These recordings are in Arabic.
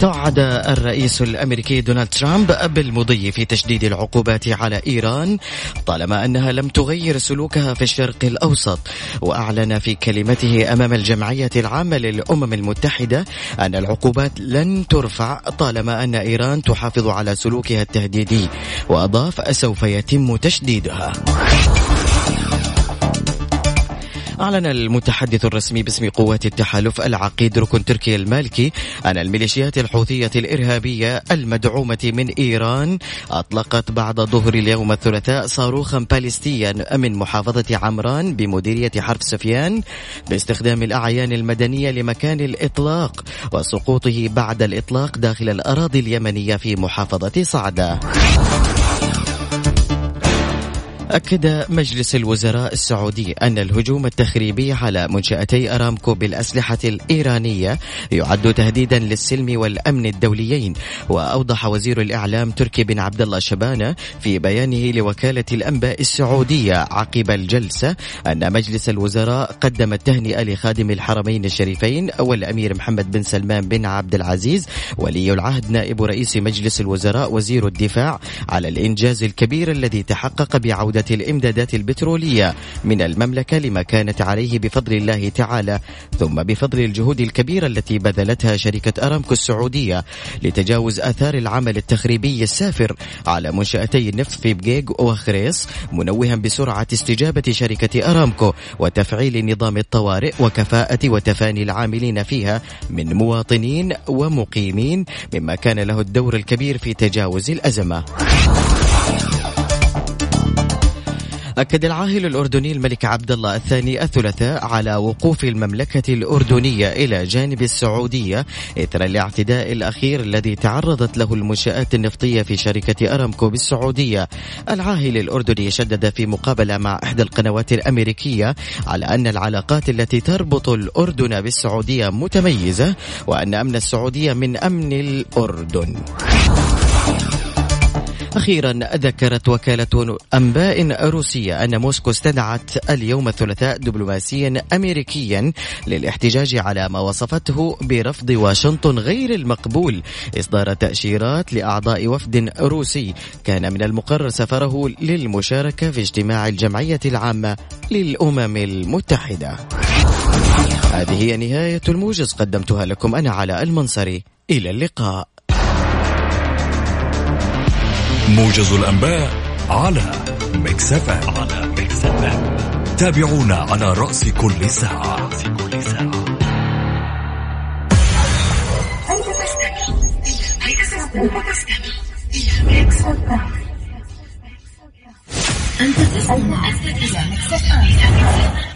توعد الرئيس الأمريكي دونالد ترامب بالمضي في تشديد العقوبات على إيران طالما أنها لم تغير سلوكها في الشرق الأوسط. وأعلن في كلمته أمام الجمعية العامة للأمم المتحدة أن العقوبات لن ترفع طالما أن إيران تحافظ على سلوكها التهديدي وأضاف سوف يتم تشديدها. أعلن المتحدث الرسمي باسم قوات التحالف العقيد ركن تركيا المالكي أن الميليشيات الحوثية الإرهابية المدعومة من إيران أطلقت بعد ظهر اليوم الثلاثاء صاروخا باليستيا من محافظة عمران بمديرية حرف سفيان باستخدام الأعيان المدنية لمكان الإطلاق وسقوطه بعد الإطلاق داخل الأراضي اليمنية في محافظة صعدة. أكد مجلس الوزراء السعودي أن الهجوم التخريبي على منشأتي أرامكو بالأسلحة الإيرانية يعد تهديدا للسلم والأمن الدوليين. وأوضح وزير الإعلام تركي بن عبد الله شبانة في بيانه لوكالة الأنباء السعودية عقب الجلسة أن مجلس الوزراء قدم التهنئة لخادم الحرمين الشريفين والأمير محمد بن سلمان بن عبد العزيز ولي العهد نائب رئيس مجلس الوزراء وزير الدفاع على الإنجاز الكبير الذي تحقق بعودة الإمدادات البترولية من المملكة لما كانت عليه بفضل الله تعالى ثم بفضل الجهود الكبيرة التي بذلتها شركة أرامكو السعودية لتجاوز آثار العمل التخريبي السافر على منشأتي النفط في بجيج وخريص منوها بسرعة استجابة شركة أرامكو وتفعيل نظام الطوارئ وكفاءة وتفاني العاملين فيها من مواطنين ومقيمين مما كان له الدور الكبير في تجاوز الأزمة. أكد العاهل الأردني الملك عبد الله الثاني الثلاثاء على وقوف المملكة الأردنية إلى جانب السعودية إثر الاعتداء الأخير الذي تعرضت له المنشآت النفطية في شركة أرامكو بالسعودية. العاهل الأردني شدد في مقابلة مع إحدى القنوات الأمريكية على أن العلاقات التي تربط الأردن بالسعودية متميزة وأن أمن السعودية من أمن الأردن. أخيرا ذكرت وكالة أنباء روسية أن موسكو استدعت اليوم الثلاثاء دبلوماسيا أمريكيا للاحتجاج على ما وصفته برفض واشنطن غير المقبول إصدار تأشيرات لأعضاء وفد روسي. كان من المقرر سفره للمشاركة في اجتماع الجمعية العامة للأمم المتحدة. هذه هي نهاية الموجز قدمتها لكم أنا على المنصري. إلى اللقاء. موجز الأنباء على Mix F على Mix F تابعونا على رأس كل ساعة. رأس كل ساعة. أنت تستمع إلى Mix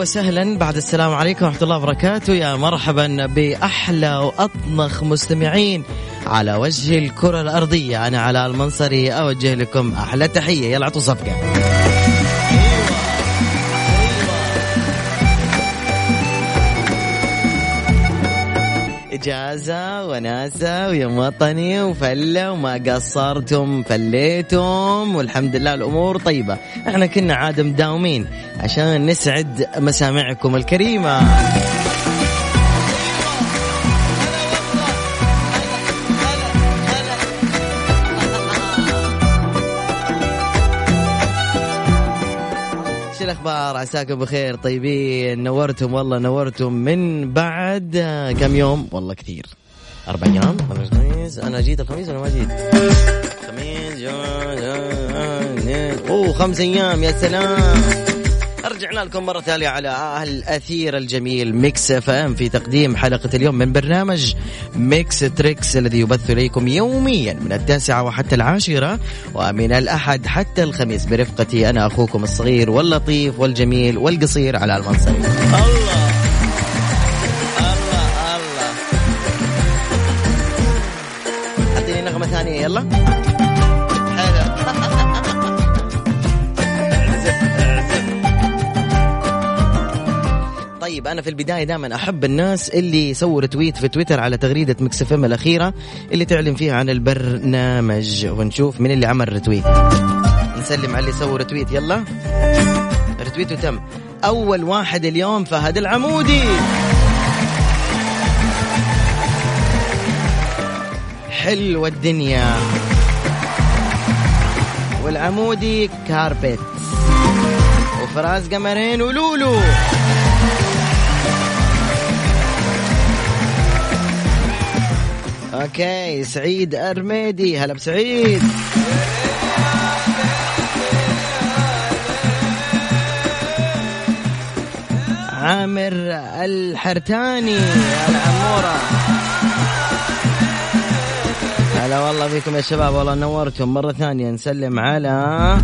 وسهلا. بعد السلام عليكم ورحمة الله وبركاته. يا مرحبا بأحلى وأطنخ مستمعين على وجه الكرة الأرضية. أنا على المنصري أوجه لكم أحلى تحية. يلا اعطوا صفقة. إجازة وناسة ويوم وطني وفلة وما قصرتم فليتم والحمد لله الأمور طيبة. إحنا كنا عاد مداومين عشان نسعد مسامعكم الكريمة. الأخبار عساكم بخير طيبين. نورتم والله نورتم. من بعد كم يوم؟ والله كثير. أربع أيام؟ الخميس أنا جيت الخميس ولا ما جيت. خميس جو- جو- اثنين أوه خمس أيام يا سلام. رجعنا لكم مرة ثانية على الأثير الجميل Mix FM في تقديم حلقة اليوم من برنامج Mix Trix الذي يبث إليكم يوميا من التاسعة وحتى العاشرة ومن الأحد حتى الخميس برفقتي أنا أخوكم الصغير واللطيف والجميل والقصير علاء المنصري الله. طيب أنا في البداية دائما أحب الناس اللي يسووا tweet في تويتر على تغريدة Mix F الأخيرة اللي تعلن فيها عن البرنامج ونشوف مين اللي عمل retweet نسلم على اللي سووا retweet يلا. retweet وتم أول واحد اليوم فهد العمودي. حلوة الدنيا. والعمودي carpet. وفراس قمرين ولولو. أوكي سعيد أرميدي. هلا بسعيد. عامر الحرتاني يا العموره هلا والله فيكم يا شباب والله نورتم مرة ثانية نسلم على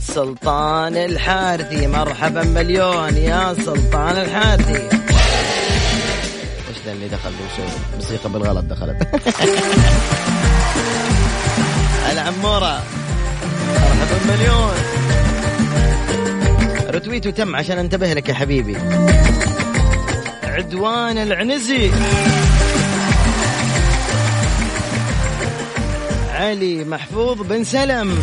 سلطان الحارثي. مرحبا مليون يا سلطان الحارثي. اللي دخل موسيقى بالغلط دخلت. العمورة. مرحبا مليون رتويت وتم عشان انتبه لك يا حبيبي. عدوان العنزي. علي محفوظ بن سلم.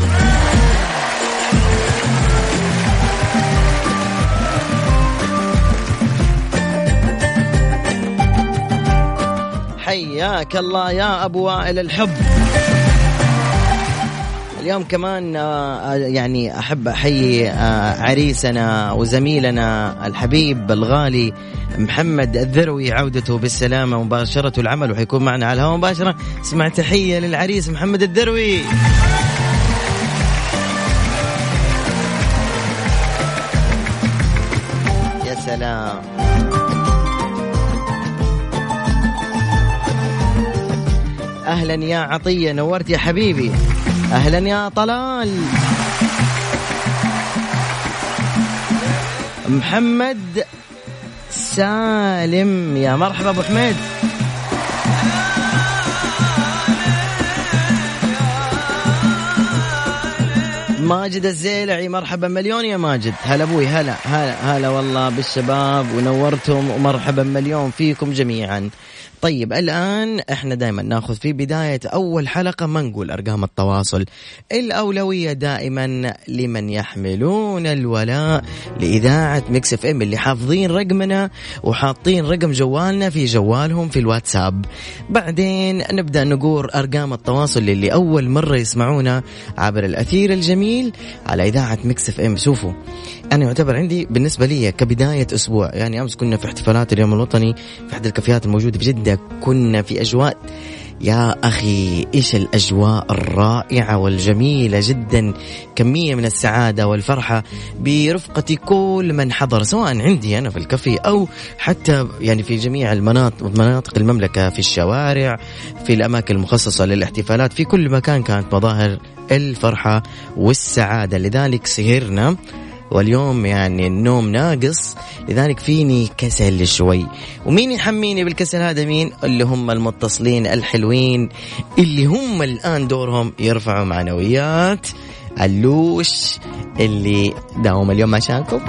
حياك الله يا أبو وائل الحب. اليوم كمان آه، يعني أحب أحيي آه، عريسنا وزميلنا الحبيب الغالي محمد الذروي عودته بالسلامة مباشرة العمل وحيكون معنا على الهواء مباشرة. اسمع تحية للعريس محمد الذروي. يا سلام. أهلا يا عطية نورت يا حبيبي. أهلا يا طلال. محمد سالم. يا مرحبا أبو حميد. ماجد الزيلعي مرحبا مليون يا ماجد. هلا أبوي هلا هلا هلا والله بالشباب ونورتم ومرحبا مليون فيكم جميعا. طيب الآن إحنا دائما نأخذ في بداية أول حلقة ما نقول أرقام التواصل. الأولوية دائما لمن يحملون الولاء لإذاعة Mix FM اللي حافظين رقمنا وحاطين رقم جوالنا في جوالهم في الواتساب. بعدين نبدأ نقول أرقام التواصل للي أول مرة يسمعونا عبر الأثير الجميل على إذاعة Mix FM. شوفوا. أنا يعتبر عندي بالنسبة لي كبداية أسبوع. يعني أمس كنا في احتفالات اليوم الوطني في أحد الكافيهات الموجودة في جدة. كنا في أجواء يا أخي إيش الأجواء الرائعة والجميلة جدا. كمية من السعادة والفرحة برفقة كل من حضر سواء عندي أنا في الكافي أو حتى يعني في جميع المناطق مناطق المملكة في الشوارع في الأماكن المخصصة للاحتفالات في كل مكان كانت مظاهر الفرحة والسعادة. لذلك سهرنا واليوم يعني النوم ناقص لذلك فيني كسل شوي. ومين يحميني بالكسل هذا؟ مين؟ اللي هم المتصلين الحلوين اللي هم الآن دورهم يرفعوا معنويات علوش اللي داوم اليوم عشانكم.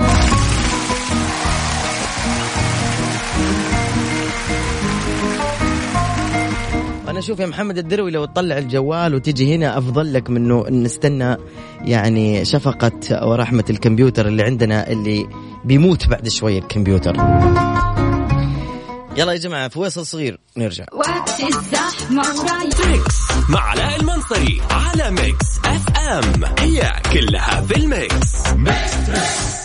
أنا أشوف يا محمد الدروي لو تطلع الجوال وتجي هنا أفضل لك منه نستنى يعني شفقة ورحمة الكمبيوتر اللي عندنا اللي بيموت بعد شوية الكمبيوتر. يلا يا جماعة فويصل صغير نرجع. وقت الزحمة ورايح. مع علاء المنصري على Mix FM. هي كلها في ال Mix. ألو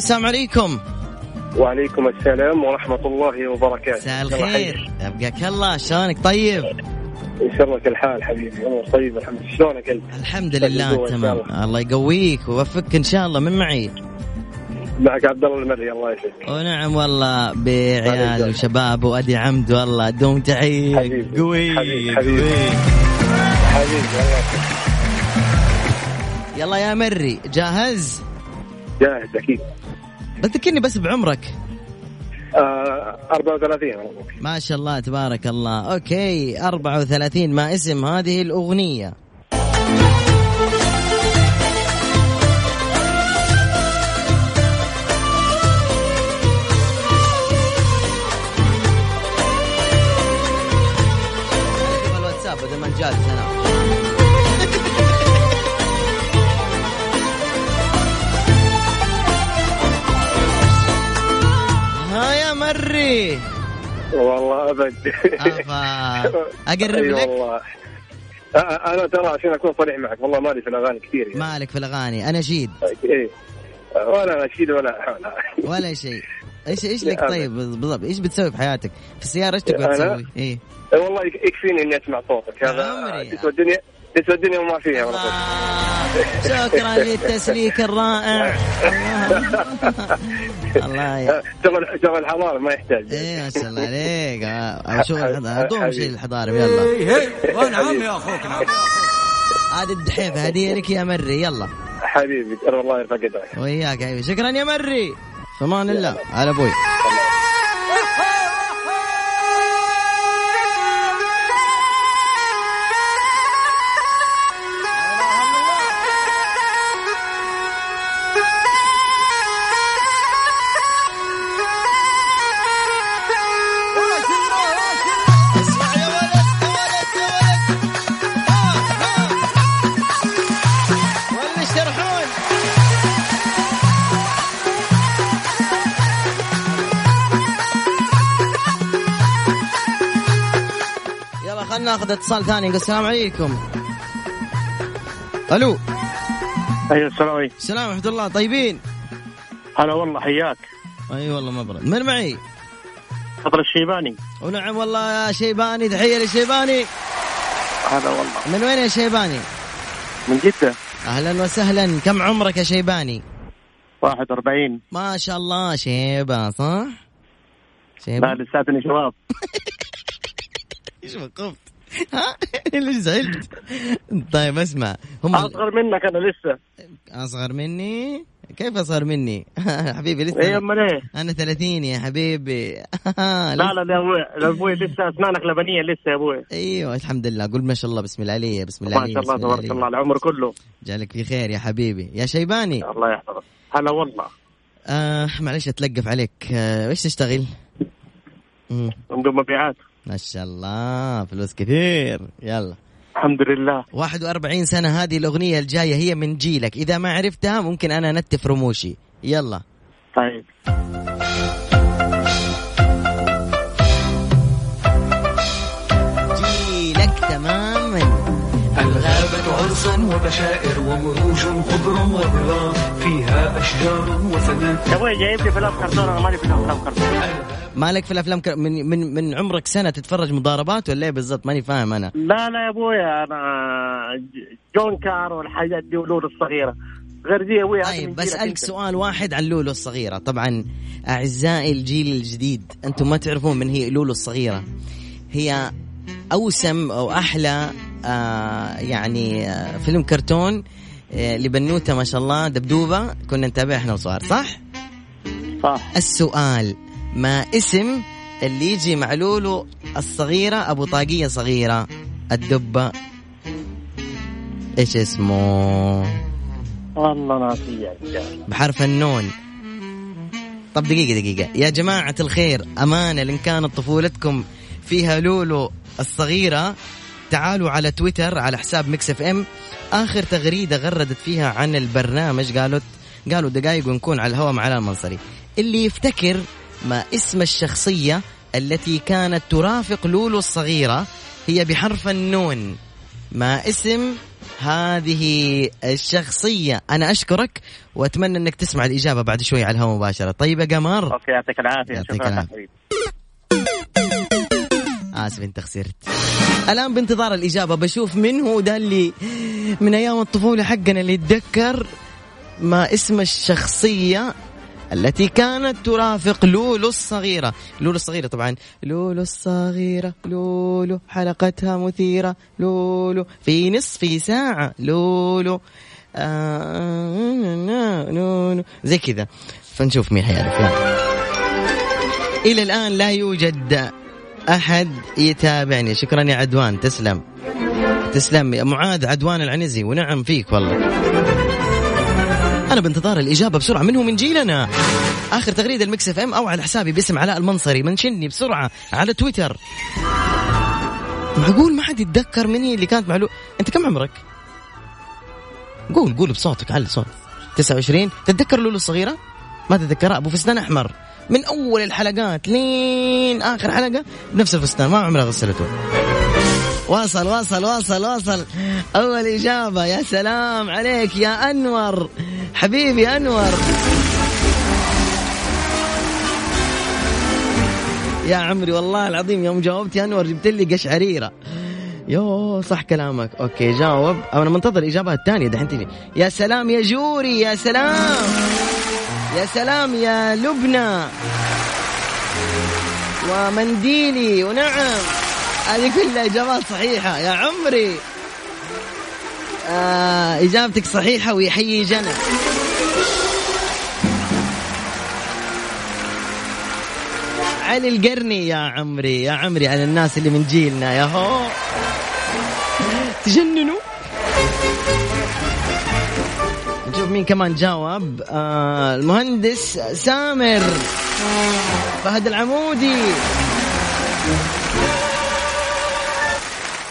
السلام عليكم. وعليكم السلام ورحمة الله وبركاته. مساء الخير. أبقاك الله. شلونك؟ طيب. يسرك الحال حبيبي. أمور طيب الحمد لله. شلونك أنت؟ الحمد لله شاء تمام. الله. الله يقويك ويوفقك إن شاء الله من معي. معك عبد الله المري الله يسعدك. ونعم والله بعيال. وشباب وأدي عمد والله دوم حبيبي. قوي حبيبي. حبيبي. حبيبي يلا يا مري جاهز؟ جاهز أكيد. بذكرني بس بعمرك. آه 34 عمرك. ما شاء الله تبارك الله. أوكي 34 ما اسم هذه الأغنية. مري والله أبد. أفا. أقرب أي لك؟ والله. أنا ترى عشان أكون صريح معك والله مالي في الأغاني كثير يعني. مالك في الأغاني. اناشيد إيه. ولا نشيد ولا ولا ولا شيء. إيش إيش لك. طيب بالضبط؟ إيش بتسوي في حياتك؟ في السيارة إيش أنا؟ تسوي؟ إيه. والله يك- يكفيني إني أسمع صوتك. هذا. تسوى الدنيا تسوى الدنيا وما فيها. شكرا للتسليك الرائع. الله. الله يا شغل شغل الحضارة ما يحتاج. إيه ما شاء الله عليك. حبيبي. اعطوهم شيء الحضاري يلا. ونعم يا أخوك؟ نعم. هذه الدحيفة هديه لك يا مري. يلا. حبيبي ترى الله يرفع قدرك. وياك يا حبيبي. شكرا يا مري. في أمان الله. على أبوي. ناخذ اتصال ثاني نقول السلام عليكم. ألو. أيوه السلام عليكم. السلام ورحمة الله. طيبين؟ هلا والله حياك. أي والله ما برد. من معي؟ فضل الشيباني. ونعم والله يا شيباني تحية لشيباني هلا والله. من وين يا شيباني؟ من جدة. أهلا وسهلا. كم عمرك يا شيباني؟ 41 ما شاء الله شيبة صح؟ لا شيبة. لساتني شباب. إيش وقفت ها ليش زعلت؟ طيب اسمع. هم أصغر منك أنا لسه. أصغر مني؟ كيف أصغر مني؟ حبيبي لسه إيه أمال إيه؟ أنا 30 يا حبيبي. لا لا لا أبوي لا أبوي لسه اسنانك لبنية لسه يا أبوي. أيوه الحمد لله. قول ما شاء الله بسم الله علي بسم الله ما علي شاء الله تبارك. الله العمر كله. جالك في خير يا حبيبي. يا شيباني. الله يحفظك. هلا والله. آه معلش أتلقف عليك. آه إيش تشتغل؟ عنده مبيعات. ما شاء الله فلوس كثير. يلا. الحمد لله. 41 سنة هذه الأغنية الجاية هي من جيلك. إذا ما عرفتها ممكن أنا نتف رموشي. يلا. طيب. جيلك تماما. الغابة عرسا وبشائر ومروج خضر وظلال فيها أشجار وفنادق يا أبوي جايب لي فيلم كرتون أنا مالي فيلم كرتون مالك في الأفلام ك... من من من عمرك سنة تتفرج مضاربات ولا إيه بالضبط؟ ماني فاهم أنا. لا لا يا أبوي أنا جون كار والحاجات دي ولول الصغيرة. غير دي يا أبوي هذه طيب أنت. سؤال واحد عن لولو الصغيرة. طبعا أعزائي الجيل الجديد أنتم ما تعرفون من هي لولو الصغيرة. هي أوسم أو أحلى آه يعني آه فيلم كرتون آه لبنوتة ما شاء الله دبدوبة كنا نتابعها إحنا وصغار صح؟ صح. السؤال ما اسم اللي يجي مع لولو الصغيرة أبو طاقية صغيرة الدبة إيش اسمه؟ والله رجال. بحرف النون. طب دقيقة دقيقة. يا جماعة الخير أمانة لإن كانت طفولتكم فيها لولو الصغيرة. تعالوا على تويتر على حساب Mix FM. آخر تغريدة غردت فيها عن البرنامج قالوا قالوا دقايق ونكون على الهواء مع المنصري اللي يفتكر ما اسم الشخصية التي كانت ترافق لولو الصغيرة هي بحرف النون. ما اسم هذه الشخصية؟ أنا أشكرك وأتمنى أنك تسمع الإجابة بعد شوي على الهواء مباشرة. طيب يا قمر. أوكي يعطيك العافية. يعطيك شكرا العافية. آسف أنت خسرت. الآن بانتظار الإجابة بشوف من هو ده اللي من أيام الطفولة حقنا اللي يتذكر ما اسم الشخصية التي كانت ترافق لولو الصغيرة. لولو الصغيرة طبعا. لولو الصغيرة لولو حلقتها مثيرة. لولو في نصف ساعة. لولو. آه لولو. زي كذا. فنشوف مين حيعرف. يلا. إلى الآن لا يوجد أحد يتابعني. شكرا يا عدوان. تسلم. تسلم معاذ عدوان العنزي. ونعم فيك والله. أنا بانتظار الإجابة بسرعة. منه من جيلنا. آخر تغريدة ال Mix FM أو على حسابي باسم علاء المنصري. mention ني بسرعة على تويتر. معقول ما حد يتذكر من هي اللي كانت معلو أنت كم عمرك؟ قول قول بصوتك علي صوت. 29 تتذكر لولو الصغيرة؟ ما تتذكرها. أبو فستان أحمر. من أول الحلقات لين آخر حلقة. بنفس الفستان ما عمرها غسلته. واصل واصل واصل واصل أول إجابة يا سلام عليك يا أنور. حبيبي أنور. يا عمري والله العظيم يوم جاوبت يا أنور جبت لي قشعريرة يو صح كلامك. okay جاوب. أنا منتظر الاجابه الثانية دحين تجي. يا سلام يا جوري يا سلام. يا سلام يا لبنى. ومنديلي ونعم. هذه كلها إجابات صحيحة يا عمري. آه إجابتك صحيحة ويحيي جنى علي القرني يا عمري يا عمري على الناس اللي من جيلنا يا هو. تجننوا. نشوف مين كمان جاوب. آه المهندس سامر. فهد العمودي.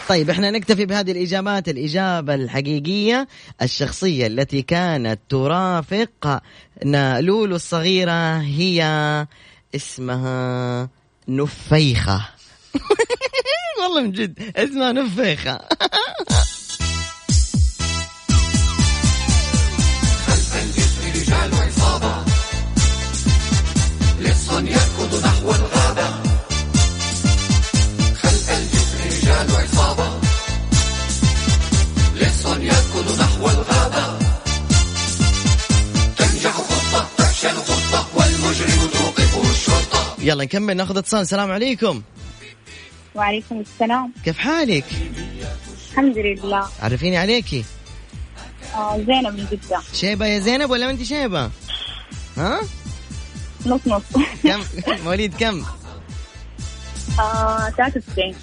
طيب إحنا نكتفي بهذه الإجابات. الإجابة الحقيقية الشخصية التي كانت ترافق لولو الصغيرة هي اسمها نفيخة. والله من جد اسمها نفيخة. يلا نكمل ناخذ اتصال. السلام عليكم. وعليكم السلام. كيف حالك؟ الحمد لله. عرفيني عليكي آه زينب من جدة. شيبة يا زينب ولا ما انت شيبة ها؟ نص نص. كم؟ مواليد كم؟ آه 93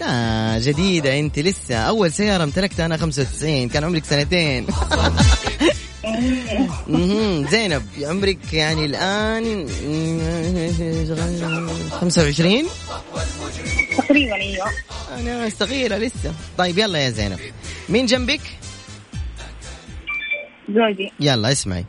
لا جديدة انت لسه أول سيارة امتلكتها أنا 95 كان عمرك سنتين. زينب عمرك يعني الآن 25 تقريبا أيوه. أنا صغيرة لسه. طيب يلا يا زينب. مين جنبك؟ زوجي. يلا اسمعي.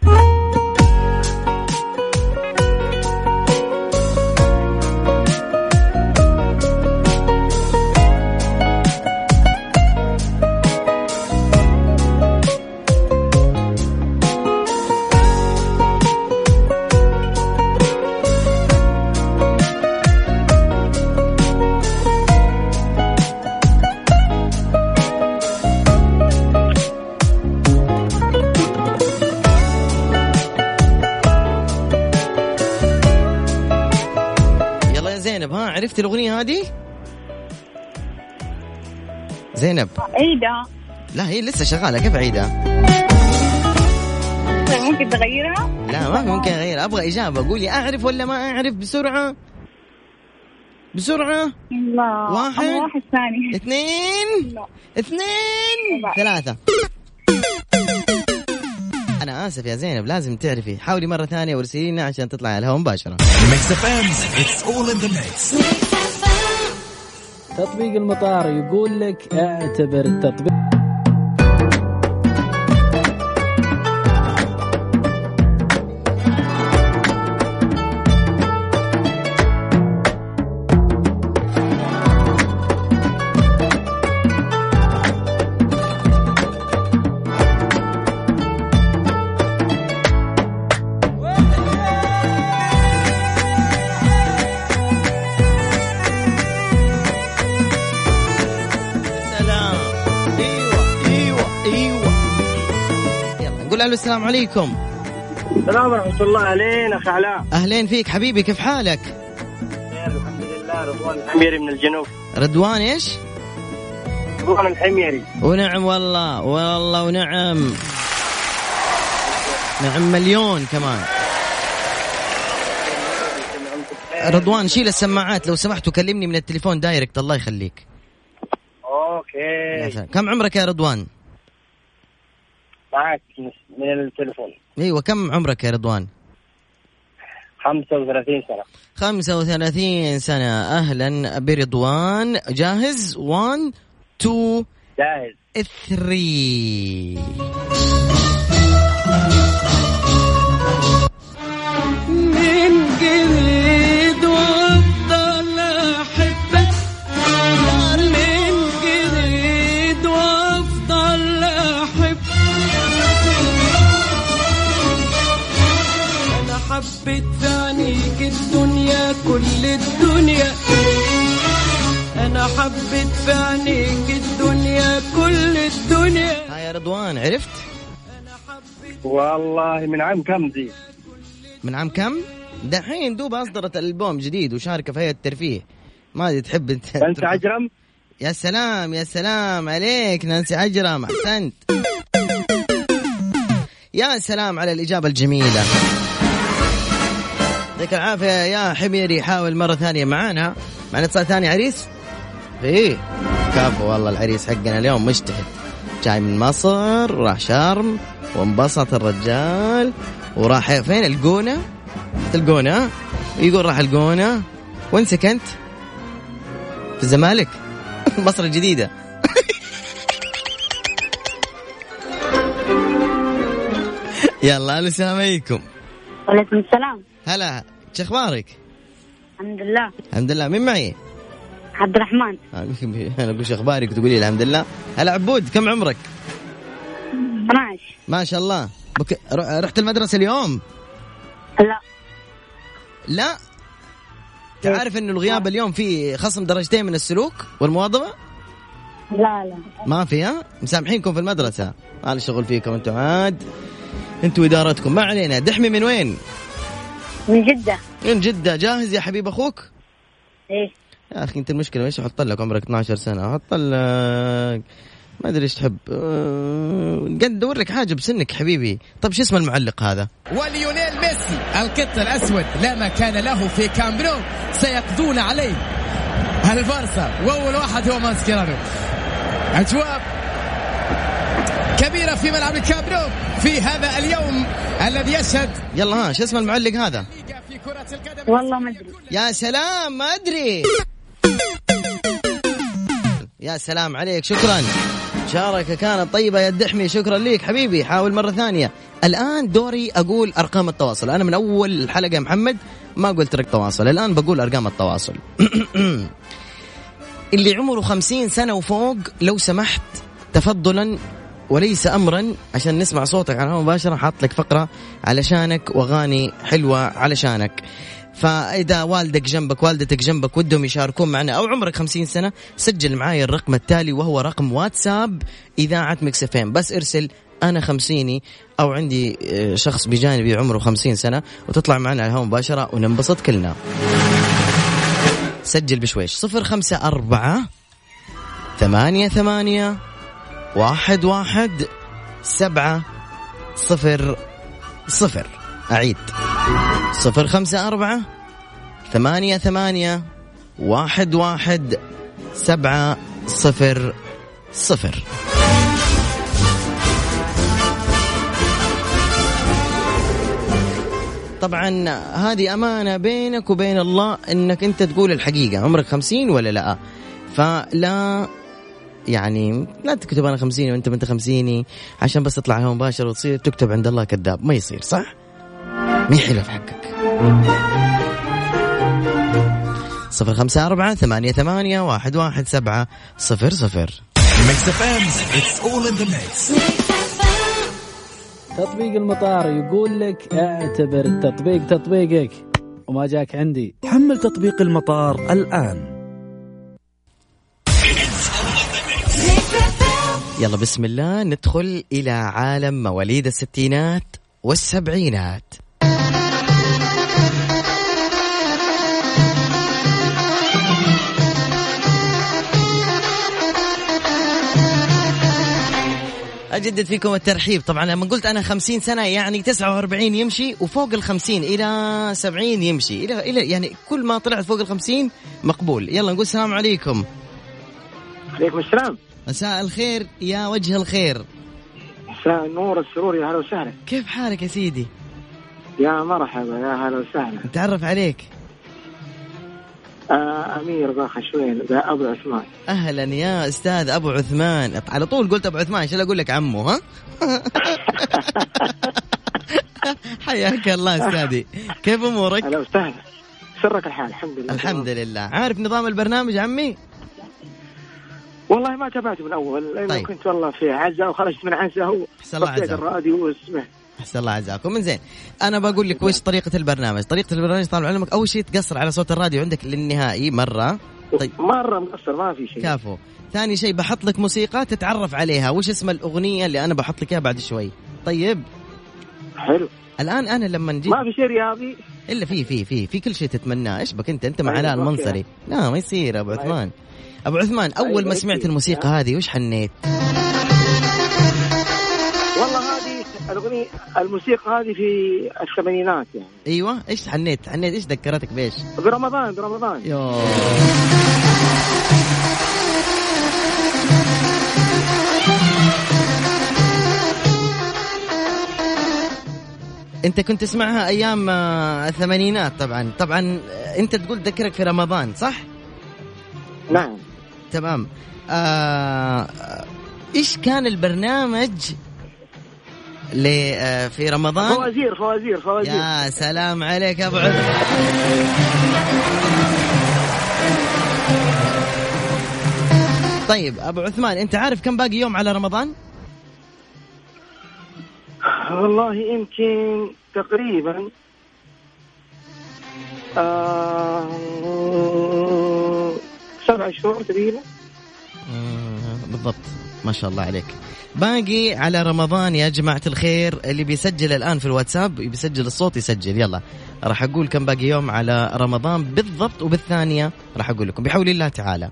زينب. عيدة. لا هي لسه شغالة. كيف عيدها طيب ممكن تغيرها؟ لا ما ممكن اغير أبغى إجابة. قولي أعرف ولا ما أعرف؟ بسرعة. بسرعة. لا. واحد. واحد ثاني. اثنين. لا. اثنين. لا. ثلاثة. أنا آسف يا زينب لازم تعرفي. حاولي مرة ثانية وارسلي لنا عشان تطلعي على الهواء مباشرة. تطبيق المطار يقول لك اعتبر التطبيق. السلام عليكم. السلام ورحمة الله. علينا أخ علاء. أهلين فيك حبيبي كيف حالك؟ خير الحمد لله. رضوان الحميري من الجنوب. رضوان إيش؟ رضوان الحميري. ونعم والله والله ونعم. نعم مليون كمان. رضوان شيل السماعات. لو سمحت وكلمني من التليفون direct الله يخليك. okay. كم عمرك يا رضوان؟ معك من التليفون. إيوه كم عمرك يا رضوان؟ 35 سنة. 35 سنة. أهلا برضوان. جاهز؟ 1 2 جاهز. 3 والله من عام كم دي؟ من عام كم؟ دحين دوب أصدرت ألبوم جديد وشاركة في هيئة الترفيه. ما أدري تحب أنت نانسي عجرم؟ يا سلام يا سلام عليك نانسي عجرم أحسنت. يا سلام على الإجابة الجميلة. يعطيك العافية يا حميري حاول مرة ثانية معانا. معنا اتصال ثاني عريس؟ إيه. كفو والله العريس حقنا اليوم مجتهد جاي من مصر راح شرم. وانبسط الرجال. وراح فين الجونة؟ ها؟ يقول راح الجونة. وين سكنت؟ في الزمالك. مصر الجديدة. يلا ألو السلام عليكم. وعليكم السلام. هلا شو أخبارك؟ الحمد لله. الحمد لله. مين معي؟ عبد الرحمن. أنا أقول شو أخبارك وتقولي الحمد لله. هلا عبود كم عمرك؟ 12 ما شاء الله. بك... رحت المدرسة اليوم؟ لا. لا؟ تعرف إنه الغياب اليوم في خصم درجتين من السلوك والمواظبة؟ لا لا. ما في ها؟ مسامحينكم في المدرسة. أنا شغل فيكم أنتم عاد. أنتم إدارتكم. ما علينا. دحمي من وين؟ من جدة. من جدة. جاهز يا حبيب أخوك؟ إيه. يا أخي أنت المشكلة إيش أحط لك؟ عمرك 12 سنة. أحط لك. ما أدري إيش تحب. أه، قاعد أدور لك حاجة بسنك حبيبي. طب شو اسم المعلق هذا؟ وليونيل ميسي. القط الأسود لا مكان له في كامبنو سيقضون عليه. البارسا وأول واحد هو ماسكيرانو أجواء كبيرة في ملعب الكامبنو في هذا اليوم الذي يشهد يلا ها شو اسم المعلق هذا؟ والله ما أدري. يا سلام ما أدري. يا سلام عليك شكرا. شاركة كانت طيبة يا الدحمي. شكرا ليك حبيبي. حاول مرة ثانية. الآن دوري أقول أرقام التواصل. أنا من أول الحلقة يا محمد ما قلت لك تواصل. الآن بقول أرقام التواصل. اللي عمره خمسين سنة وفوق لو سمحت تفضلا وليس امرا. عشان نسمع صوتك على مباشرة حاط لك فقرة علشانك واغاني حلوة علشانك. فإذا والدك جنبك والدتك جنبك ودهم يشاركون معنا أو عمرك خمسين سنة سجل معايا الرقم التالي وهو رقم واتساب إذاعة Mix FM. بس ارسل أنا خمسيني أو عندي آه، شخص بجانبي عمره خمسين سنة وتطلع معنا على الهواء مباشرة وننبسط كلنا. سجل بشويش. صفر خمسة أربعة ثمانية ثمانية واحد واحد سبعة صفر صفر. أعيد. صفر خمسة أربعة ثمانية ثمانية واحد واحد سبعة صفر صفر. طبعا هذه أمانة بينك وبين الله أنك أنت تقول الحقيقة. عمرك خمسين ولا لا؟ فلا يعني لا تكتب أنا خمسيني وأنت ما أنت خمسيني عشان بس تطلع على مباشر وتصير تكتب عند الله كذاب. ما يصير صح؟ مي حلو في حقك؟ صفر خمسة أربعة ثمانية ثمانية واحد واحد سبعة صفر صفر. تطبيق المطار يقول لك اعتبر التطبيق تطبيقك وما جاك عندي. حمل تطبيق المطار الآن. يلا بسم الله ندخل إلى عالم مواليد الستينات والسبعينات. أجدد فيكم الترحيب. طبعا لما قلت أنا خمسين سنة يعني تسعة وأربعين يمشي وفوق الخمسين إلى سبعين يمشي. إلى, إلى يعني كل ما طلعت فوق الخمسين مقبول. يلا نقول السلام عليكم. عليكم السلام. مساء الخير يا وجه الخير. مساء النور السرور يا هلا وسهلا. كيف حالك يا سيدي؟ يا مرحبا يا هلا وسهلا. نتعرف عليك. أمير ذا خشوين ذا أبو عثمان. أهلا يا أستاذ أبو عثمان. على طول قلت أبو عثمان عشان أقول لك عمو ها؟ حياك الله أستاذي. كيف أمورك؟ هلا وسهلا سرك الحال الحمد لله. الحمد لله. عارف نظام البرنامج عمي؟ والله ما تابعت من أول لأنه طيب. كنت والله في عزة وخرجت من الله وطفيت عزاك. الراديو وسمعت أحسن الله عزاكم. من زين أنا بقول لك وش طريقة البرنامج؟ طريقة البرنامج طال علمك أول شيء تقصر على صوت الراديو عندك للنهائي مرة. طيب. مرة مقصر ما في شيء. كافو. ثاني شيء بحط لك موسيقى تتعرف عليها. وش اسم الأغنية اللي أنا بحط لك إياها بعد شوي؟ طيب. حلو. الآن أنا لما جيت ما في شيء رياضي؟ إلا في في في في كل شيء تتمناه. إيش بك أنت؟ أنت مع علاء. المنصري لا ما يصير أبو طيب. عثمان. أبو عثمان أول طيب، ما. سمعت الموسيقى هذه وش حنيت؟ الاغنية الموسيقى هذه في الثمانينات يعني. أيوه إيش حنيت؟ حنيت إيش ذكرتك بإيش؟ برمضان برمضان يو. أنت كنت تسمعها أيام آه، الثمانينات طبعا. طبعا آه، أنت تقول تذكرك في رمضان صح؟ نعم. تمام. آه إيش كان البرنامج آه، في رمضان؟ فوازير فوازير فوازير. يا سلام عليك يا أبو عثمان طيب أبو عثمان أنت عارف كم باقي يوم على رمضان؟ والله يمكن تقريبا آه سبع شهور تقريبا. آه، بالضبط. ما شاء الله عليك. باقي على رمضان يا جماعة الخير اللي بيسجل الآن في الواتساب بيسجل الصوت يسجل يلا. راح أقول كم باقي يوم على رمضان بالضبط وبالثانية راح أقول لكم. بحول الله تعالى.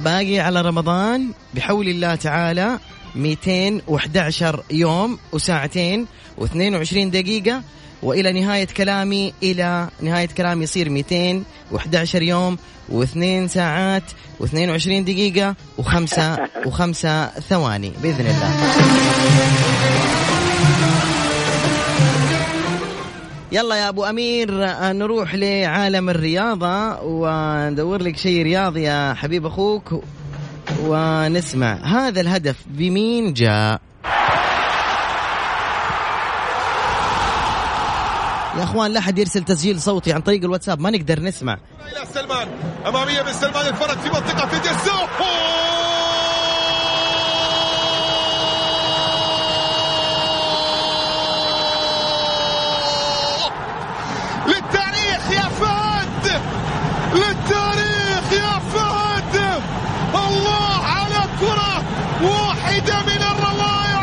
باقي على رمضان بحول الله تعالى 211 يوم وساعتين و22 دقيقة وإلى نهاية كلامي إلى نهاية كلامي يصير 211 يوم واثنين ساعات و22 دقيقة وخمسة وخمسة ثواني بإذن الله. يلا يا أبو أمير آه، نروح لعالم الرياضة وندور لك شيء رياضي يا حبيب أخوك ونسمع. هذا الهدف بمين جاء؟ يا اخوان لا حد يرسل تسجيل صوتي عن طريق الواتساب ما نقدر نسمع. إلى سلمان أمامية من سلمان الفرج في منطقة في ديسو للتاريخ يا فهد للتاريخ يا فهد الله على كره واحدة من الروائع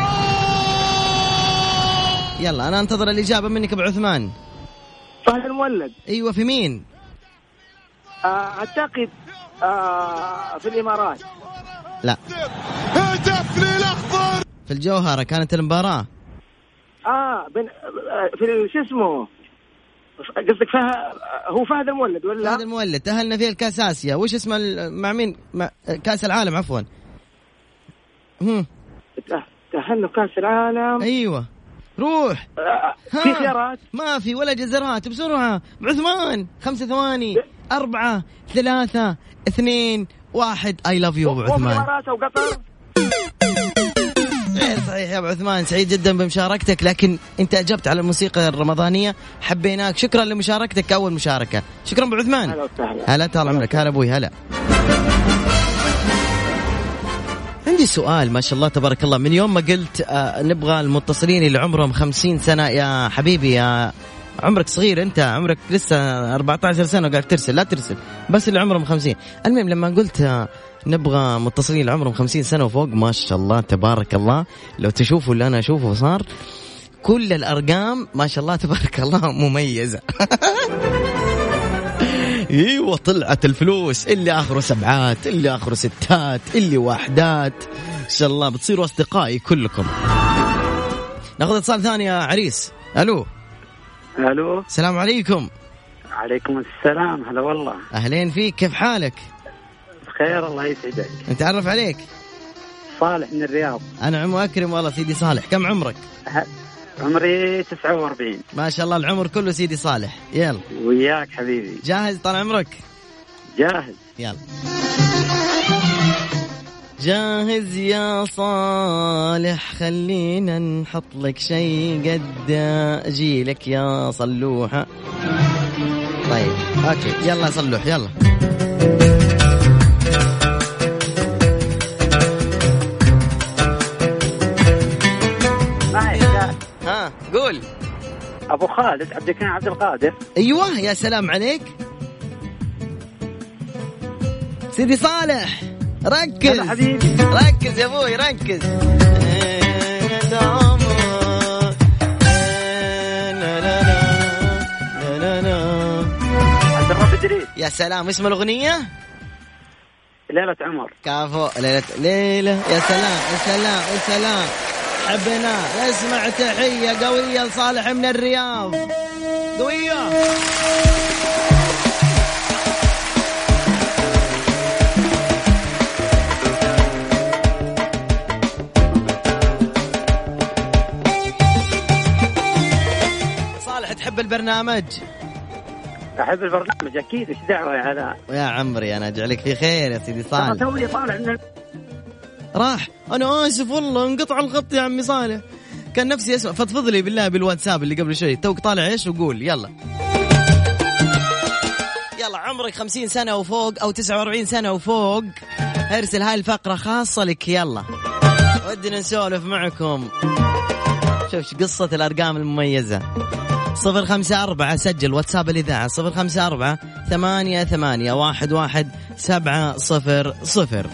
يلا أنا أنتظر الإجابة منك أبو عثمان. فهد المولد. أيوه في مين؟ آه، أعتقد آه، في الإمارات. لا. هدف للأخضر. في الجوهرة كانت المباراة. آه بن آه، في شو اسمه؟ قصدك فهد هو فهد المولد ولا؟ هذا المولد تأهلنا فيه الكاس آسيا. وش اسمه ال- مع مين؟ مع كأس العالم عفوا. هم. في كأس العالم. أيوه. روح. آه،. في خيارات؟ ما في ولا جزرات. بسرعة. عثمان خمسة ثواني. أربعة. ثلاثة. اثنين. واحد. I love you أبو عثمان. الامارات أو قطر؟ غير صحيح يا أبو عثمان. سعيد جدا بمشاركتك لكن أنت أجبت على الموسيقى الرمضانية. حبيناك. شكرا لمشاركتك كأول مشاركة. شكرا أبو عثمان. هلا وسهلا. هلا طال عمرك. هلا أبوي هلا. عندي سؤال ما شاء الله تبارك الله. من يوم ما قلت آه نبغى المتصلين اللي عمرهم خمسين سنة يا حبيبي يا عمرك صغير أنت عمرك لسه 14 سنة قاعد ترسل لا ترسل بس اللي عمرهم 50 المهم لما قلت آه نبغى متصلين اللي عمرهم 50 سنة وفوق ما شاء الله تبارك الله. لو تشوفوا اللي أنا أشوفه صار كل الأرقام ما شاء الله تبارك الله مميزة. إيوه طلعت الفلوس. اللي آخره سبعات اللي آخره ستات اللي واحدات. إن شاء الله بتصيروا أصدقائي كلكم. ناخذ اتصال ثاني يا عريس. ألو. ألو. السلام عليكم. عليكم السلام. هلا والله. أهلين فيك. كيف حالك؟ بخير الله يسعدك. نتعرف عليك. صالح من الرياض. أنا عمو أكرم والله سيدي صالح. كم عمرك؟ ه- عمري 49 ما شاء الله العمر كله سيدي صالح. يلا. وياك حبيبي. جاهز طال عمرك؟ جاهز. يلا. جاهز يا صالح خلينا نحط لك شي قد أجيلك يا صلوحة. طيب أوكي. يلا يا صلوح يلا. أبو خالد عبد الكريم عبد القادر. أيوه يا سلام عليك. سيدي صالح ركز. هلا حبيبي. ركز يا أبوي ركز. يا سلام اسم الأغنية؟ ليلة عمر. كافو ليلة ليلة. يا سلام يا سلام يا سلام. حبنا اسمع تحية قوية لصالح من الرياض. قوية. صالح تحب البرنامج؟ أحب البرنامج أكيد إيش دعوة يا هلا يا عمري أنا أجعلك في خير يا سيدي صالح. توني طالع من راح. أنا آسف والله انقطع الخط يا عمي صالح. كان نفسي أسمع. فضفض لي بالله بالواتساب اللي قبل شوي. توك طالع إيش وقول. يلا. يلا عمرك 50 سنة وفوق أو 49 سنة وفوق. ارسل هاي الفقرة خاصة لك. يلا. ودنا نسولف معكم. شوف قصة الأرقام المميزة. صفر خمسة أربعة سجل واتساب الإذاعة. صفر خمسة أربعة ثمانية ثمانية واحد واحد سبعة صفر صفر.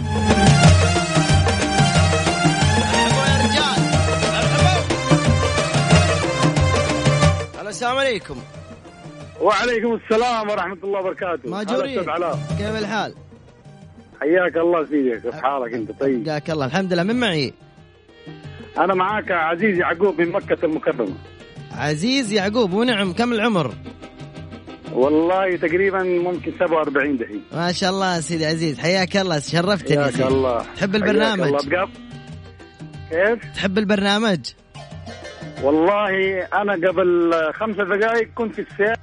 السلام عليكم. وعليكم السلام ورحمة الله وبركاته. ماجورين. كيف الحال؟ حياك الله سيدي كيف حالك أنت؟ طيب. حياك الله. الحمد لله. من معي؟ أنا معاك عزيز يعقوب من مكة المكرمة. عزيز يعقوب ونعم. كم العمر؟ والله تقريبا ممكن 47 دحين. ما شاء الله سيدي عزيز. حياك الله. شرفتني حياك سيدي. الله. تحب البرنامج؟ الله. كيف؟ تحب البرنامج؟ والله أنا قبل خمسة دقائق كنت في السيارة.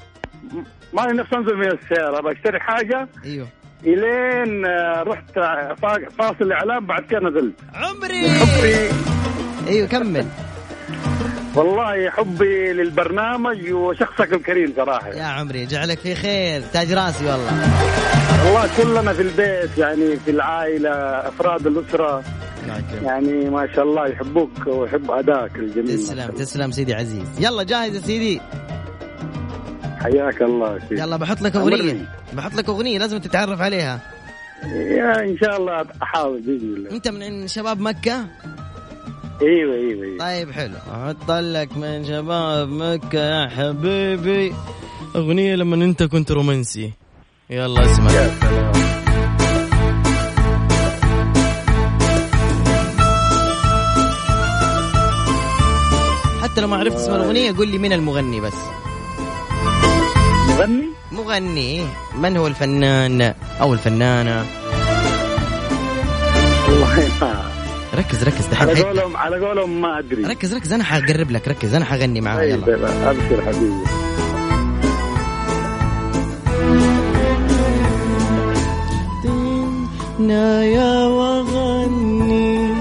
ماني نفسي أنزل من السيارة بشتري حاجة. أيوه. إلين آه، رحت فا- فاصل الإعلام بعد كده نزلت. عمري! حبي. أيوه كمل. والله حبي للبرنامج وشخصك الكريم صراحة. يا عمري جعلك في خير. تاج راسي والله. والله كلنا في البيت يعني في العائلة أفراد الأسرة. يعني ما شاء الله يحبوك ويحب أدائك الجميل. تسلم تسلم سيدي عزيز. يلا جاهز يا سيدي. حياك الله سيدي. يلا بحط لك أغنية. بحط لك أغنية لازم تتعرف عليها. يا إن شاء الله أحاول بإذن الله. أنت من شباب مكة؟ أيوه أيوه أيوه. طيب حلو. أحط لك من شباب مكة يا حبيبي. أغنية لما أنت كنت رومانسي. يلا اسمع. يا سلام. حتى لو ما عرفت اسم الأغنية قول لي مين المغني بس. مغني؟ مغني. من هو الفنان أو الفنانة؟ ركز ركز دحين على قولهم على قولهم ما أدري. ركز ركز أنا حقرب لك ركز أنا حغني معاه طيب يلا. أبشر حبيبي. نايا وغني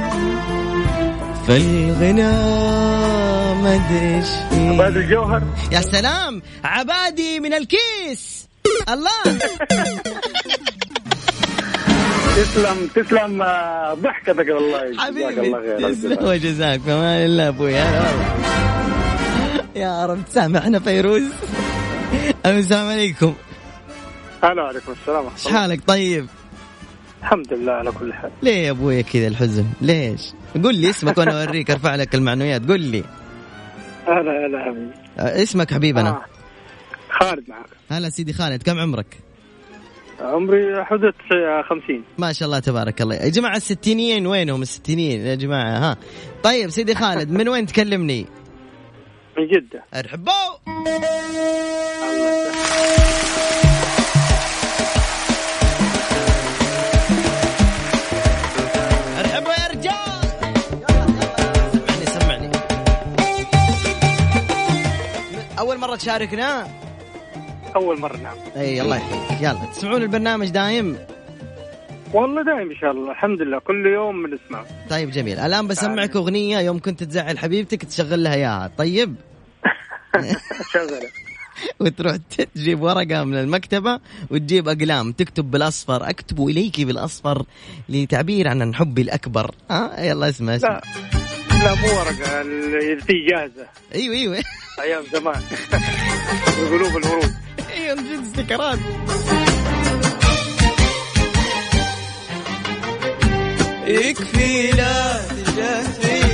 فالغناء ما ادري إيش فيه. عباد الجوهر. يا سلام. عبادي من الكيس. الله. تسلم تسلم آه، ضحكتك والله. حبيبي. تسلم. وجزاك. فما الله أبوي. يا رب. تسامحنا فيروز. السلام عليكم. هلا وعليكم السلام. إيش. حالك؟ طيب. الحمد لله على كل حال. ليه يا أبوي كذا الحزن؟ ليش؟ قول لي اسمك وأنا أوريك أرفع لك المعنويات. قول لي. هلا هلا حبيبي. آه، اسمك حبيبنا. آه. خالد معك. هلا سيدي خالد كم عمرك؟ عمري حدود 50 ما شاء الله تبارك الله. يا جماعة الستينيين وينهم الستينيين يا جماعة؟ ها. طيب سيدي خالد من وين تكلمني؟ من جدة. ارحبوا ارحبوا أول مرة تشاركنا؟ أول مرة نعم. إي الله يحفظك يلا تسمعون البرنامج دايم؟ والله دايم إن شاء الله الحمد لله. كل يوم بنسمع طيب جميل. الآن بسمعك أغنية يوم كنت تزعل حبيبتك تشغل لها اياها طيب؟ شغلة. وتروح تجيب ورقة من المكتبة وتجيب أقلام تكتب بالأصفر أكتب اليك بالأصفر لتعبير عن حبي الأكبر. ها يلا اسمع اسمع. لا. لا مو ورقة اللي في جاهزة. أيوه أيوه. أيام زمان. قلوب الورود. أيوه من جد استكرات يكفي لا تجافينا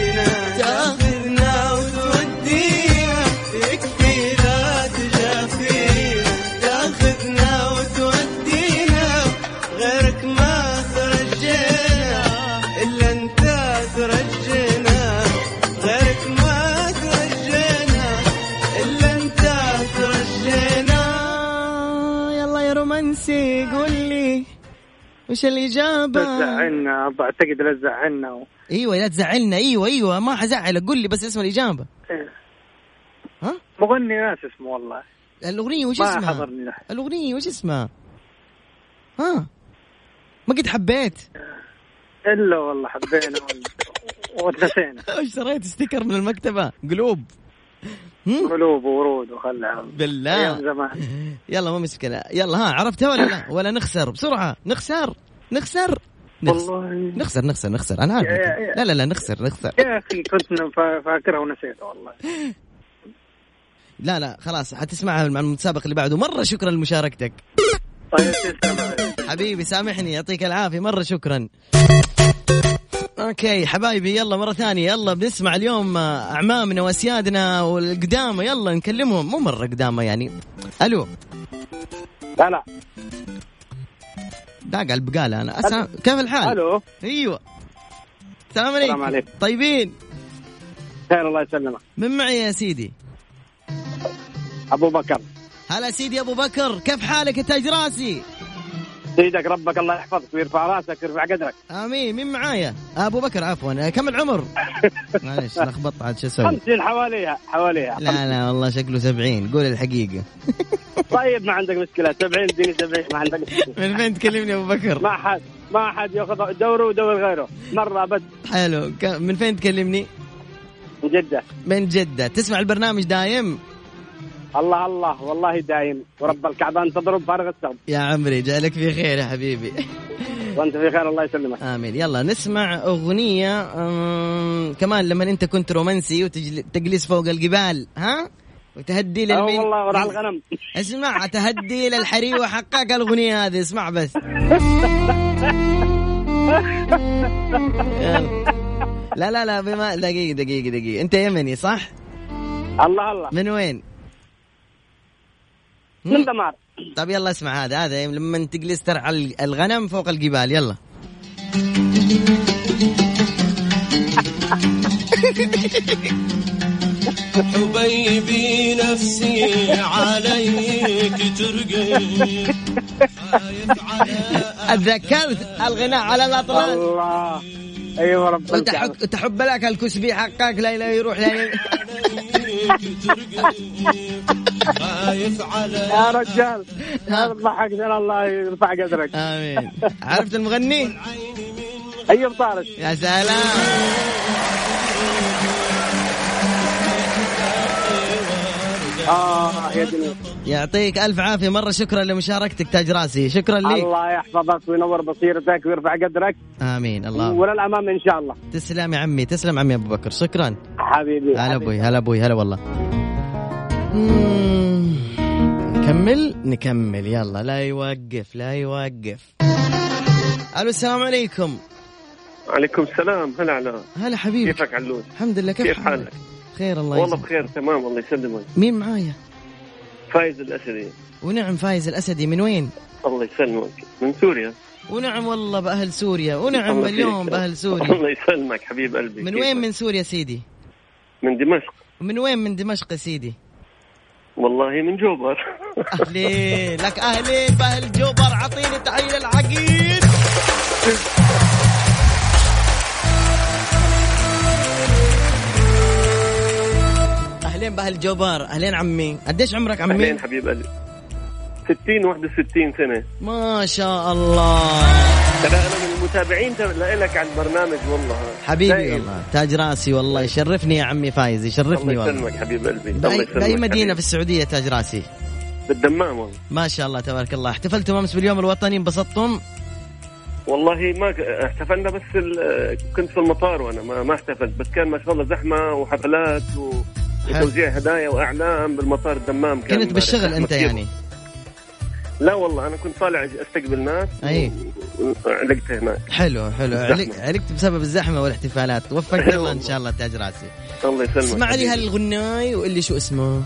وش لا الإجابة؟ تزعلنا بعتقد لا تزعلنا و... إيوه لا تزعلنا. إيوه إيوه. ما حزعلك قول لي بس اسم الإجابة. ها؟ مغني ناس اسمه والله. الأغنية وش ما اسمها؟ حضرني. لحد الأغنية وش اسمها؟ ها؟ ما قد حبيت. إلا والله حبينا وتنسينا اشتريت ستيكر من المكتبة؟ قلوب. قلوب وورود وخلع. بالله. أيام زمان. يلا ما مشكلة يلا ها عرفتها ولا لا؟ ولا نخسر. بسرعة. نخسر. نخسر. نخسر. والله. نخسر نخسر نخسر. أنا عارف. لا لا لا نخسر نخسر. يا أخي كنت فا- فاكرها ونسيتها والله. لا لا خلاص حتسمعها مع المتسابق اللي بعده. مرة شكرا لمشاركتك. طيب تسلم عليك. حبيبي سامحني يعطيك العافية. مرة شكرا. أوكي حبايبي يلا مرة ثانية. يلا بنسمع اليوم أعمامنا وأسيادنا والقدامى. يلا نكلمهم. مو مرة قدامى يعني. ألو. هلا داق على البقاله أنا. أسا... كيف الحال؟ ألو. أيوه. السلام عليكم. السلام عليكم. طيبين؟ خير الله يسلمك. من معي يا سيدي؟ أبو بكر. هلا سيدي أبو بكر كيف حالك يا تاج راسي؟ سيدك ربك الله يحفظك ويرفع راسك ويرفع قدرك. آمين مين معايا؟ أبو بكر عفوا. كم العمر؟ معلش لخبطت عاد شو أسوي؟ 50 حواليها حواليها. لا لا والله شكله 70 قول الحقيقة. طيب ما عندك مشكلة. 70 اديني 70 ما عندك مشكلة. من فين تكلمني أبو بكر؟ ما حد ما حد ياخذ دوره ودور غيره. مرة بس. حلو. من فين تكلمني؟ من جدة. من جدة. تسمع البرنامج دايم؟ الله الله والله دايم. ورب الكعبة انت تضرب فارغ الصوت يا عمري جعلك في خير يا حبيبي. وأنت في خير الله يسلمك. آمين. يلا نسمع أغنية. كمان لما أنت كنت رومانسي وتجلس فوق الجبال ها؟ وتهدي للمين والله ورع الغنم. اسمع تهدي للحريوه حقك الأغنية هذه. اسمع بس. لا لا لا بما دقيقة دقيقة دقيقة. أنت يمني صح؟ الله الله. من وين؟ من دمار. طب يلا اسمع هذا هذا لما تجلس ترعى الغنم فوق الجبال يلا. حبيبي نفسي عليك ترقي. أتذكرت الغناء على الاطلال الله. أيوه رب وتحب تحب لك الكسبي حقك لا لا يروح لا. خايف على يا رجال يا ضحكتنا الله يرفع قدرك. آمين. عرفت المغني؟ ايوب طارق يا سلام. آه يا دنيا يعطيك ألف عافية مرة شكرا لمشاركتك تاج راسي. شكرا لك الله يحفظك وينور بصيرتك ويرفع قدرك. آمين الله. وللأمام إن شاء الله. تسلم يا عمي تسلم عمي أبو بكر. شكرا. حبيبي هلا. أبوي هلا أبوي هلا والله. مم. نكمل؟ نكمل يلا. لا يوقف لا يوقف. ألو السلام عليكم. عليكم السلام هلا علاء هلا حبيبي. كيفك علوش؟ الحمد لله كيف, كيف حالك؟ خير الله والله بخير تمام الله يسلمك. مين معايا؟ فايز الأسدي. ونعم فايز الأسدي من وين؟ الله يسلمك. من سوريا. ونعم والله بأهل سوريا ونعم اليوم. بأهل سوريا. الله يسلمك حبيب قلبي. من؟ وين من سوريا سيدي؟ من دمشق. من وين من دمشق سيدي؟ والله من جوبر. أهلين لك أهلين بأهل جوبر عطيني تحيه العقيد اهلين بأهل جوبر اهلين عمي. قديش عمرك عمي؟ اهلين حبيب قلبي. 60 61 سنة. ما شاء الله. ترى أنا من المتابعين لك على البرنامج والله. حبيبي دايم. والله. تاج راسي والله. يشرفني يا عمي فايز يشرفني الله والله. يسلمك حبيب قلبي. الله بأي مدينة حبيبي. في السعودية تاج راسي؟ بالدمام والله. ما شاء الله تبارك الله. احتفلتم أمس باليوم الوطني انبسطتم؟ والله ما احتفلنا بس ال- كنت في المطار وأنا ما, ما احتفلت بس كان ما شاء الله زحمة وحفلات و... وتوزيع هدايا وإعلام بالمطار الدمام كان كنت بالشغل كثير. يعني؟ لا والله أنا كنت طالع أستقبل ناس أي. علقت هناك. حلو حلو. علقت بسبب الزحمة والاحتفالات. وفقك الله إن شاء الله تاج راسي الله يسلمك. اسمع لي. هالغناي وقول لي شو اسمه.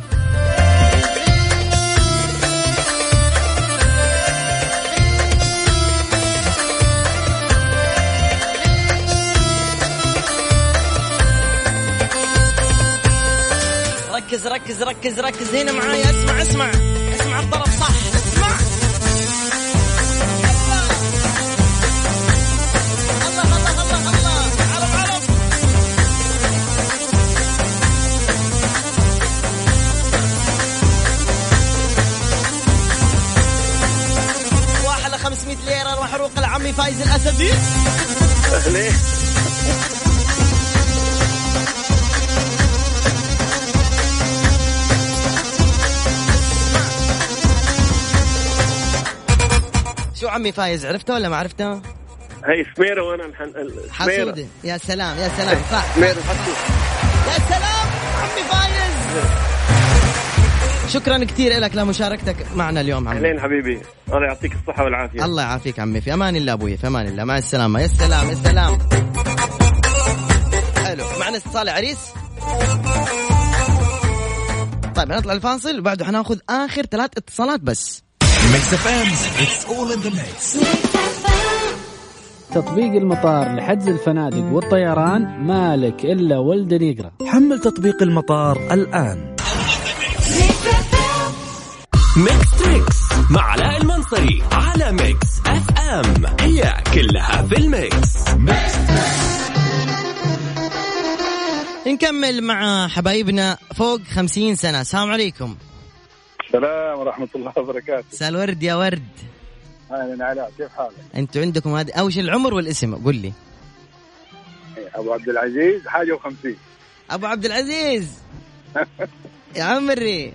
ركز ركز ركز ركز. هنا معايا. اسمع اسمع. اسمع الطرف صح. اسمع. الله الله الله الله. واحد ل 500 ليرة أروح أروق فايز الاسدي أهلين. عمي فايز عرفته ولا ما عرفته؟ هي سميرة وأنا الحن... حسودة يا سلام يا سلام. صح سميرة يا سلام عمي فايز. شكرا كثير لك لمشاركتك معنا اليوم عمي. أهلين حبيبي. الله يعطيك الصحة والعافية. الله يعافيك عمي في أمان الله أبوي في أمان الله. مع السلامة. يا سلام يا سلام. حلو. معنا اتصال عريس. طيب هنطلع الفاصل. وبعده حناخذ آخر ثلاث اتصالات بس. Mix FM it's all in the mix تطبيق المطار لحجز الفنادق والطيران مالك إلا ولد يقرا حمل تطبيق المطار الآن. Mix Trix مع علاء المنصري على Mix FM هي كلها في ال mix. نكمل مع حبايبنا فوق خمسين سنة. السلام عليكم. السلام ورحمة الله وبركاته. مساء الورد يا ورد. أهلا علاء كيف حالك؟ أنتوا عندكم هذا اول شيء العمر والاسم؟ قول لي. أبو عبد العزيز حاجة وخمسين. أبو عبد العزيز. يا عمري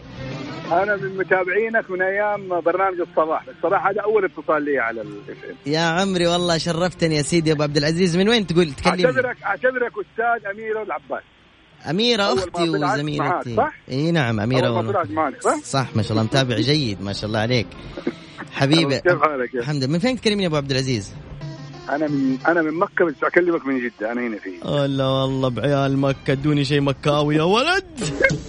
أنا من متابعينك من أيام برنامج الصباح. الصراحة هذا أول اتصال لي على ال FM يا عمري والله شرفتني يا سيدي أبو عبد العزيز. من وين تقول؟ تكلمني. أعتبرك أعتبرك أستاذ أميرة العباس. طلعت معاك، وزميلتي؟ إي نعم أميرة أول ما معك صح؟ صح ما شاء الله متابع جيد ما شاء الله عليك. حبيبي كيف حالك؟ الحمد لله. من فين تكلمني يا أبو عبد العزيز؟ أنا من أنا من مكة بس أكلمك من جدة أنا هنا في لا والله بعيال مكة ادوني شيء مكاوي يا ولد.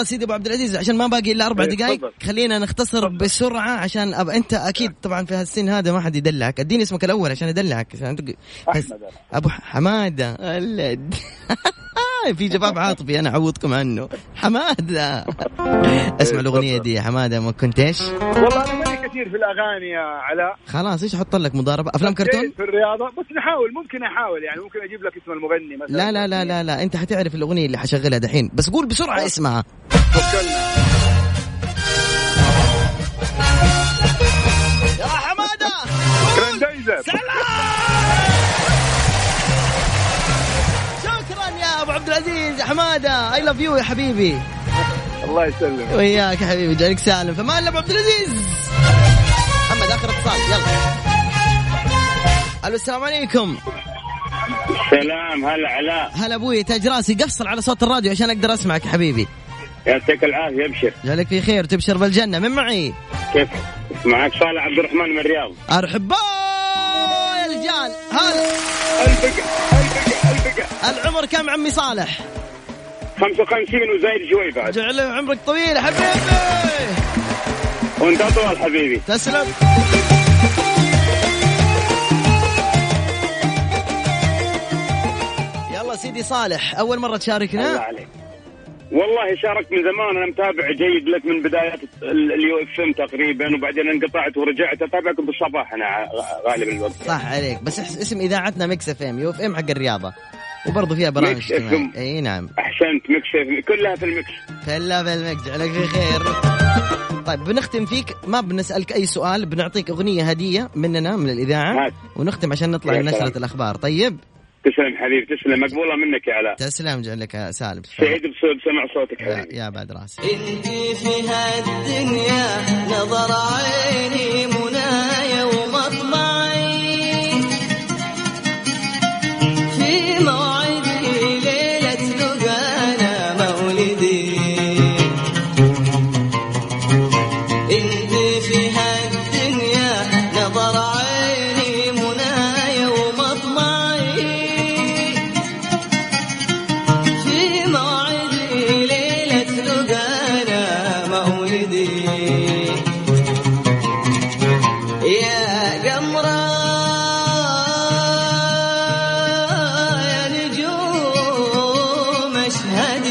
يلا سيدي أبو عبد العزيز عشان ما باقي إلا أربع إيه، دقائق. خلينا نختصر بسرعة عشان أب... أنت أكيد طبعا في هالسن هذا ما حد يدلعك. أديني اسمك الأول عشان أدلعك عشان. أحمد أنا. أبو حمادة. ولد في جواب عاطفي أنا اعوضكم عنه. حمادة. اسمع الأغنية دي يا حمادة ما كنت إيش والله ماني كثير في الأغاني يا علاء. خلاص إيش أحط لك مضاربة؟ أفلام كرتون؟ في الرياضة. بس نحاول ممكن أحاول يعني ممكن أجيب لك اسم المغني مثلا. لا لا لا لا لا أنت حتعرف الأغنية اللي حشغلها دحين. بس قول بسرعة اسمها. توكلنا يا حمادة! شكرا يا أبو عبد العزيز حمادة. اي لاف يو يا حبيبي. الله يسلمك. وياك يا حبيبي جالك سالم. فما إلا ابو عبد العزيز. محمد آخر اتصال. يلا. ألو السلام عليكم. سلام هلا علاء. هلا أبوي تاج راسي. قفصل على صوت الراديو عشان أقدر أسمعك يا حبيبي. يعطيك العافية أبشر. جالك في خير تبشر بالجنة. من معي؟ كيف؟ معك صالح عبد الرحمن من الرياض. أرحب يا رجال هلا. البقع البقع البقع العمر كم عمي صالح؟ 55 وزايد شوي بعد جعل عمرك طويل حبيبي! وانت اطول حبيبي. تسلم. يلا سيدي صالح أول مرة الله تشاركنا عليك. والله شاركت من زمان أنا متابع جيد لك من بدايات ال- ال UFM تقريبا وبعدين انقطعت ورجعت أتابعكم بالصباح أنا ع- غالب الوقت. صح عليك. بس اسم إذاعتنا Mix FM UFM حق الرياضة. وبرضه فيها برامج اجتماعية. إي نعم. أحسنت Mix كلها في ال mix كلها في المكس عليك في خير. طيب بنختم فيك. ما بنسألك أي سؤال بنعطيك أغنية هدية مننا من الإذاعة هات. ونختم عشان نطلع لنشره الأخبار. طيب؟ تسلم حبيبي تسلم. مقبولة منك يا علاء. تسلم جعلك يا سالم. سعيد بسمع صوتك حبيبي. يا بعد راسي. انت في هالدنيا نظر عيني منايا ومطلع